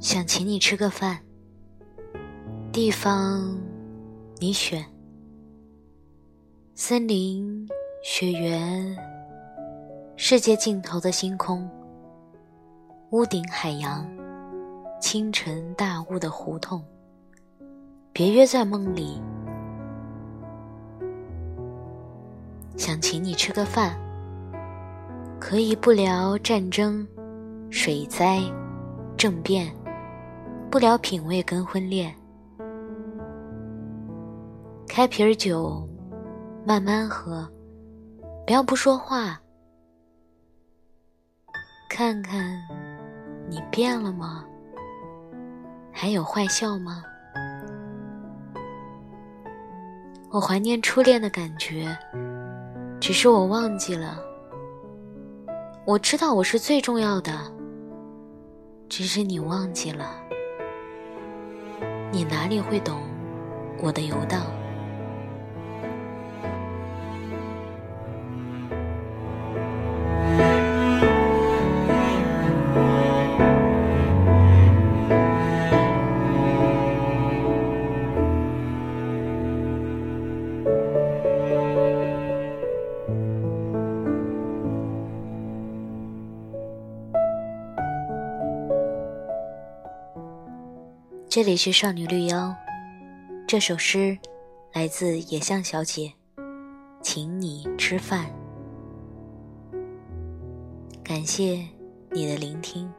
想请你吃个饭，地方你选，森林、雪原、世界尽头的星空、屋顶海洋、清晨大雾的胡同，别约在梦里。想请你吃个饭，可以不聊战争、水灾、政变，不聊品味跟婚恋，开瓶酒，慢慢喝，不要不说话，看看你变了吗？还有坏笑吗？我怀念初恋的感觉。只是我忘记了，我知道我是最重要的，只是你忘记了，你哪里会懂我的游荡？这里是少女绿妖，这首诗来自野象小姐，请你吃饭。感谢你的聆听。